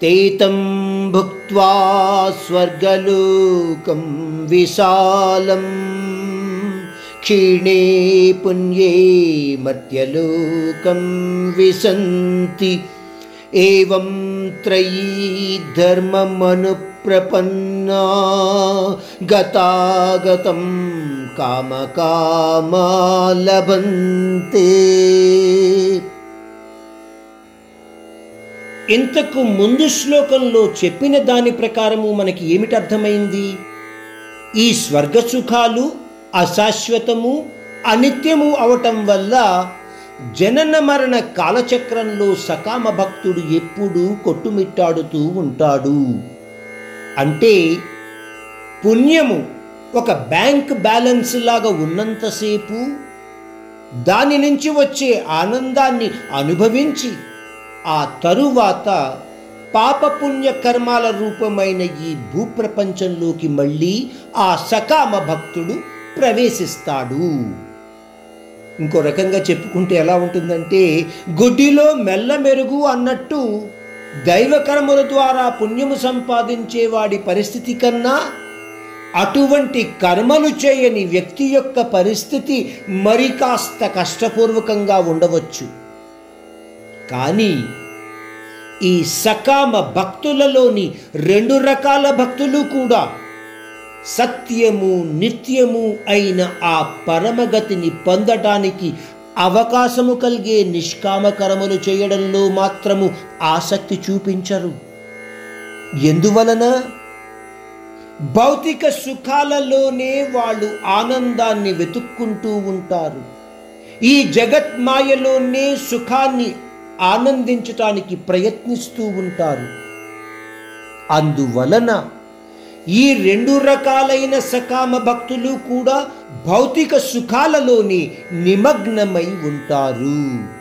ते भुक्त्वा स्वर्गलोकं विशालम् क्षीणे पुण्ये मर्त्यलोकं विसन्ति। एवं त्रयी धर्ममनुप्रपन्ना गतागतं कामकामा लभन्ते। ఇంతకు ముందు శ్లోకంలో చెప్పిన దాని ప్రకారము మనకి ఏమిటి అర్థమైంది? ఈ స్వర్గ సుఖాలు అశాశ్వతము అనిత్యము అవటం వల్ల జనన మరణ కాలచక్రంలో సకామ భక్తుడు ఎప్పుడూ కొట్టుమిట్టాడుతూ ఉంటాడు. అంటే పుణ్యము ఒక బ్యాంక్ బ్యాలెన్స్ లాగా ఉన్నంతసేపు దాని నుంచి వచ్చే ఆనందాన్ని అనుభవించి ఆ తరువాత పాపపుణ్య కర్మాల రూపమైన ఈ భూప్రపంచంలోకి మళ్ళీ ఆ సకామ భక్తుడు ప్రవేశిస్తాడు. ఇంకో రకంగా చెప్పుకుంటే ఎలా ఉంటుందంటే గుడ్డిలో మెల్ల మెరుగు అన్నట్టు దైవకర్మల ద్వారా పుణ్యము సంపాదించేవాడి పరిస్థితి కన్నా అటువంటి కర్మలు చేయని వ్యక్తి యొక్క పరిస్థితి మరి కాస్త కష్టపూర్వకంగా ఉండవచ్చు. కానీ ఈ సకామ భక్తులలోని రెండు రకాల భక్తులు కూడా సత్యము నిత్యము అయిన ఆ పరమగతిని పొందటానికి అవకాశము కలిగే నిష్కామకరములు చేయడంలో మాత్రము ఆసక్తి చూపించరు. ఎందువలన? భౌతిక సుఖాలలోనే వాళ్ళు ఆనందాన్ని వెతుక్కుంటూ ఉంటారు. ఈ జగత్మాయలోనే సుఖాన్ని ఆనందించటానికి ప్రయత్నిస్తూ ఉంటారు. అందువలన ఈ రెండు రకాలైన సకామ భక్తులు కూడా భౌతిక సుఖాలలోని నిమగ్నమై ఉంటారు.